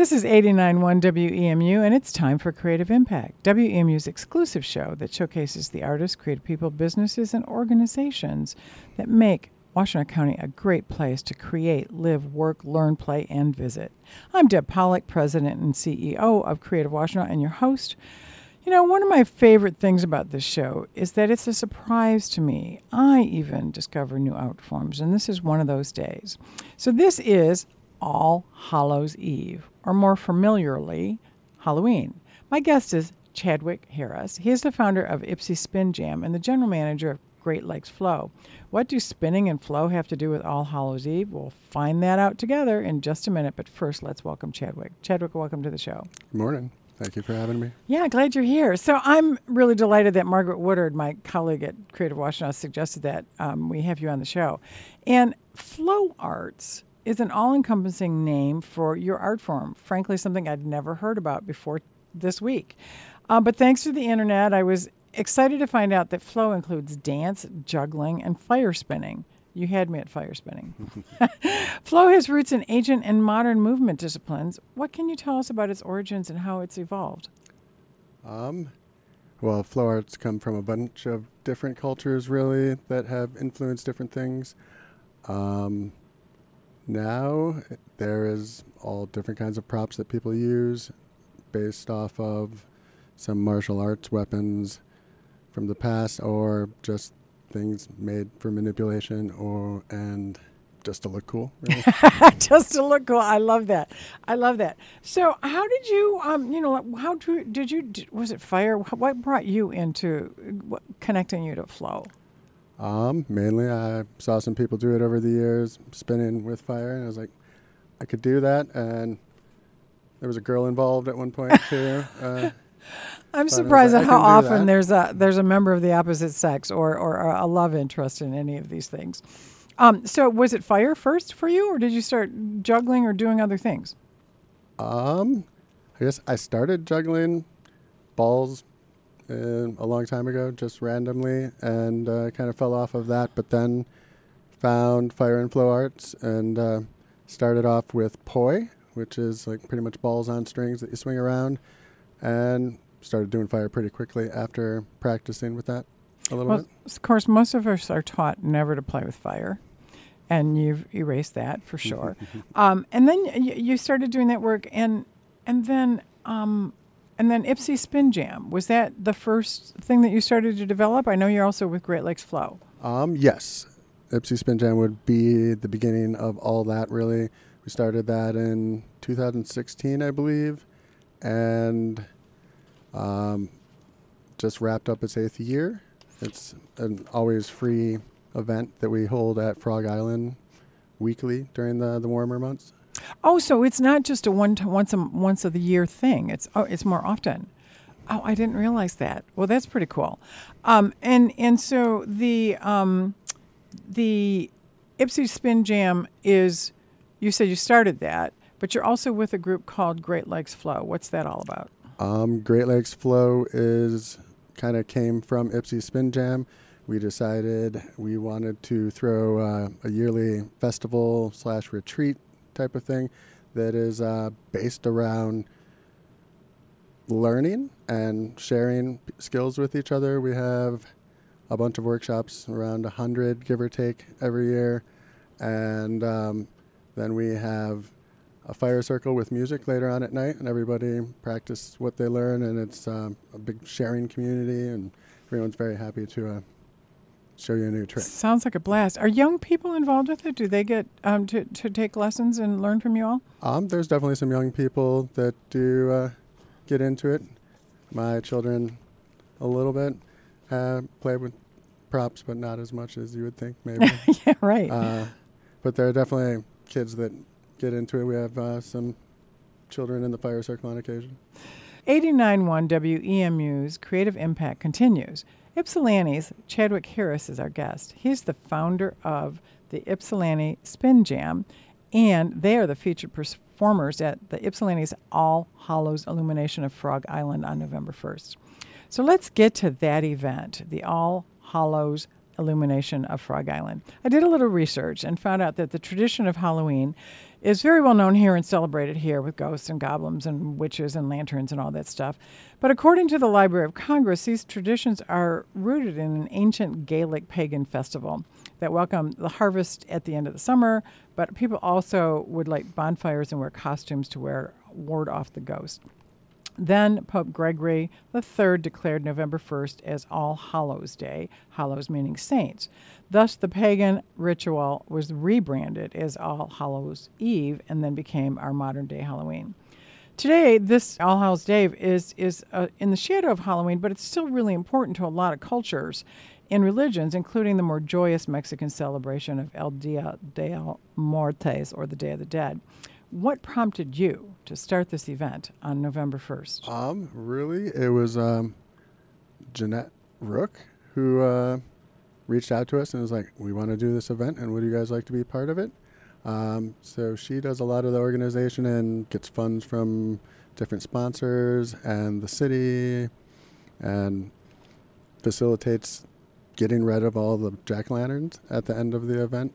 This is 89.1 WEMU, and it's time for Creative Impact, WEMU's exclusive show that showcases the artists, creative people, businesses, and organizations that make Washtenaw County a great place to create, live, work, learn, play, and visit. I'm Deb Polich, President and CEO of Creative Washtenaw, and your host. You know, one of my favorite things about this show is that it's a surprise to me. I even discover new art forms, and this is one of those days. So, this is All Hallows Eve, or more familiarly, Halloween. My guest is Chadewick Harris. He is the founder of Ypsi Spin Jam and the general manager of Great Lakes Flow. What do spinning and flow have to do with All Hallows Eve? We'll find that out together in just a minute, but first, let's welcome Chadewick. Chadewick, welcome to the show. Good morning. Thank you for having me. Yeah, glad you're here. So I'm really delighted that Margaret Woodard, my colleague at Creative Washtenaw, suggested that um, we have you on the show. And flow arts is an all-encompassing name for your art form. Frankly, something I'd never heard about before this week. Uh, but thanks to the internet, I was excited to find out that flow includes dance, juggling, and fire spinning. You had me at fire spinning. flow has roots in ancient and modern movement disciplines. What can you tell us about its origins and how it's evolved? Um, well, flow arts come from a bunch of different cultures, really, that have influenced different things. Um, now, there is all different kinds of props that people use based off of some martial arts weapons from the past or just things made for manipulation or and just to look cool. Really. just to look cool. I love that. I love that. So, how did you, um, you know, how do, did you, was it fire? What brought you into what, connecting you to flow? Um, mainly, I saw some people do it over the years, spinning with fire, and I was like, I could do that. And there was a girl involved at one point too. Uh, I'm surprised at how often there's a there's a member of the opposite sex or or a love interest in any of these things. Um, so was it fire first for you, or did you start juggling or doing other things? Um, I guess I started juggling balls a long time ago, just randomly, and uh, kind of fell off of that. But then found fire and flow arts and uh, started off with poi, which is like pretty much balls on strings that you swing around, and started doing fire pretty quickly after practicing with that a little well, bit. Of course, most of us are taught never to play with fire, and you've erased that for sure. um, and then y- you started doing that work, and and then um, and then Ypsi Spin Jam was that the first thing that you started to develop? I know you're also with Great Lakes Flow. Um, yes, Ypsi Spin Jam would be the beginning of all that. Really, we started that in 2016, I believe, and um, just wrapped up its eighth year. It's an always free event that we hold at Frog Island weekly during the, the warmer months. Oh, so it's not just a one once a once of the year thing. It's oh, it's more often. Oh, I didn't realize that. Well, that's pretty cool. Um, and and so the um, the Ypsi Spin Jam is. You said you started that, but you're also with a group called Great Lakes Flow. What's that all about? Um, Great Lakes Flow is kind of came from Ypsi Spin Jam. We decided we wanted to throw uh, a yearly festival slash retreat type of thing that is uh, based around learning and sharing skills with each other. We have a bunch of workshops, around 100 give or take every year. And um, then we have a fire circle with music later on at night, and everybody practice what they learn, and it's um, a big sharing community, and everyone's very happy to uh, show you a new trick. Sounds like a blast. Are young people involved with it? Do they get um, to, to take lessons and learn from you all? Um, there's definitely some young people that do uh, get into it. My children, a little bit, uh, play with props, but not as much as you would think, maybe. yeah, right. Uh, but there are definitely kids that get into it. We have uh, some children in the fire circle on occasion. 89.1 WEMU's Creative Impact continues. Ypsilanti's Chadewick Harris is our guest. He's the founder of the Ypsilanti Spin Jam, and they are the featured performers at the Ypsilanti's All Hallows Illumination of Frog Island on November 1st. So let's get to that event, the All Hallows illumination of Frog Island. I did a little research and found out that the tradition of Halloween is very well known here and celebrated here with ghosts and goblins and witches and lanterns and all that stuff. But according to the Library of Congress, these traditions are rooted in an ancient Gaelic pagan festival that welcomed the harvest at the end of the summer, but people also would light bonfires and wear costumes to wear ward off the ghost. Then Pope Gregory III declared November 1st as All Hallows Day, Hallows meaning saints. Thus, the pagan ritual was rebranded as All Hallows Eve and then became our modern day Halloween. Today, this All Hallows Day is, is uh, in the shadow of Halloween, but it's still really important to a lot of cultures and religions, including the more joyous Mexican celebration of El Dia de los Muertos, or the Day of the Dead. What prompted you to start this event on November 1st? Um, really, it was um, Jeanette Rook who uh, reached out to us and was like, "We want to do this event, and would you guys like to be part of it?" Um, so she does a lot of the organization and gets funds from different sponsors and the city, and facilitates getting rid of all the jack lanterns at the end of the event.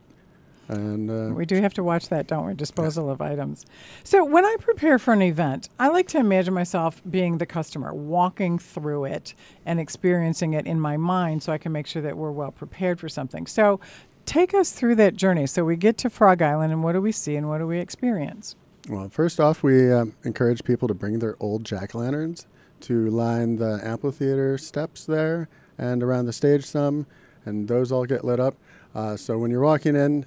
And uh, we do have to watch that, don't we? Disposal yeah. of items. So when I prepare for an event, I like to imagine myself being the customer, walking through it and experiencing it in my mind, so I can make sure that we're well prepared for something. So take us through that journey. So we get to Frog Island, and what do we see and what do we experience? Well, first off, we um, encourage people to bring their old jack lanterns to line the amphitheater steps there and around the stage some, and those all get lit up. Uh, so when you're walking in,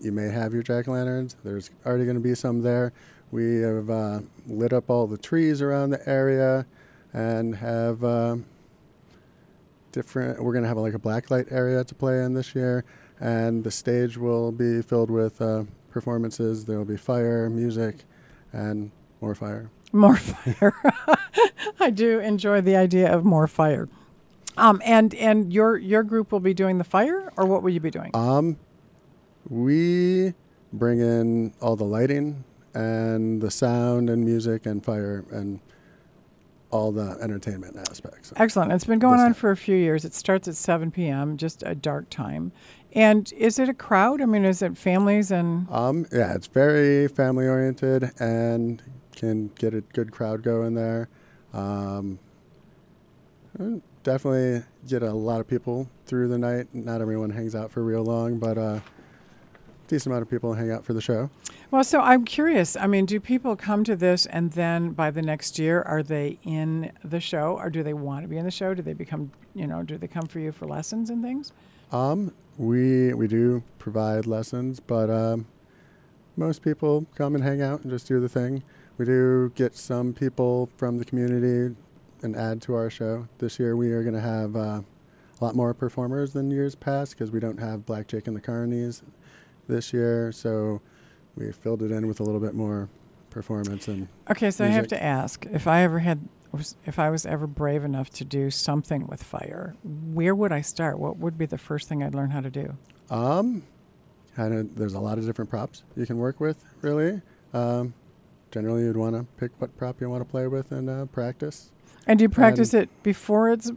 you may have your jack o' lanterns. There's already going to be some there. We have uh, lit up all the trees around the area and have uh, different. We're going to have like a blacklight area to play in this year, and the stage will be filled with uh, performances. There will be fire, music, and more fire. More fire. I do enjoy the idea of more fire. Um, and and your your group will be doing the fire, or what will you be doing? Um, we bring in all the lighting and the sound and music and fire and all the entertainment aspects. Excellent. It's been going on for a few years. It starts at 7 p.m., just a dark time. And is it a crowd? I mean, is it families and? Um, yeah, it's very family oriented and can get a good crowd going there. Um, definitely get a lot of people through the night. Not everyone hangs out for real long, but uh, decent amount of people hang out for the show. Well, so I'm curious. I mean, do people come to this and then by the next year are they in the show, or do they want to be in the show? Do they become, you know, do they come for you for lessons and things? Um, we we do provide lessons, but um, most people come and hang out and just do the thing. We do get some people from the community and add to our show. This year we are going to have uh, a lot more performers than years past because we don't have Black Jake and the Carnies this year. So we filled it in with a little bit more performance and. Okay, so music. I have to ask if I ever had. If I was ever brave enough to do something with fire, where would I start? What would be the first thing I'd learn how to do? Um, kind of. There's a lot of different props you can work with. Really, um, generally you'd want to pick what prop you want to play with and uh, practice. And do you practice and it before it's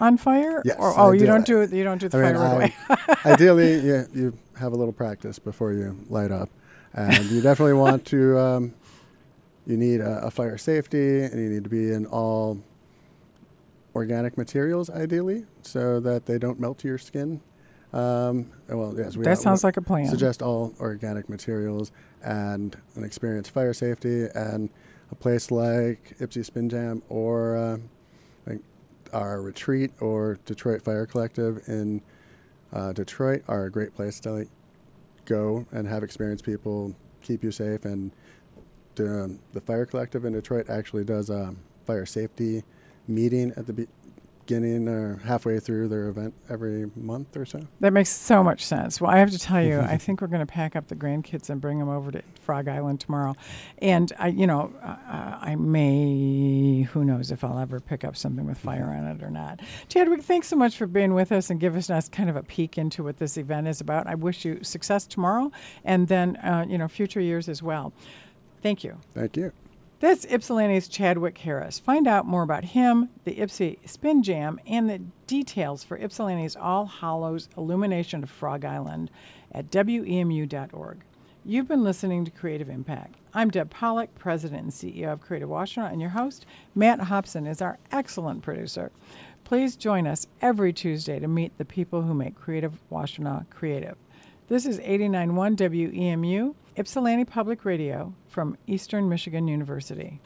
on fire? Yes. Or, oh, you don't do it. You don't do the I fire mean, right away. ideally, you, you have a little practice before you light up, and you definitely want to. Um, you need a, a, fire safety, and you need to be in all organic materials, ideally, so that they don't melt to your skin. Um, well, yes, we that sounds like a plan. Suggest all organic materials and an experienced fire safety and a place like Ypsi Spin Jam or uh, our retreat or Detroit Fire Collective in uh, Detroit are a great place to like, go and have experienced people keep you safe. And um, the Fire Collective in Detroit actually does a fire safety meeting at the beginning or halfway through their event every month or so. That makes so much sense. Well, I have to tell you, I think we're going to pack up the grandkids and bring them over to Frog Island tomorrow. And I, you know, uh, I may, who knows if I'll ever pick up something with fire on it or not. Chadewick, thanks so much for being with us and giving us kind of a peek into what this event is about. I wish you success tomorrow and then, uh, you know, future years as well. Thank you. Thank you. That's Ypsilanti's Chadewick Harris. Find out more about him, the Ypsi Spin Jam, and the details for Ypsilanti's All Hallows illumination of Frog Island at WEMU.org. You've been listening to Creative Impact. I'm Deb Polich, President and CEO of Creative Washtenaw, and your host, Matt Hobson, is our excellent producer. Please join us every Tuesday to meet the people who make Creative Washtenaw creative. This is 89.1 WEMU, Ypsilanti Public Radio from Eastern Michigan University.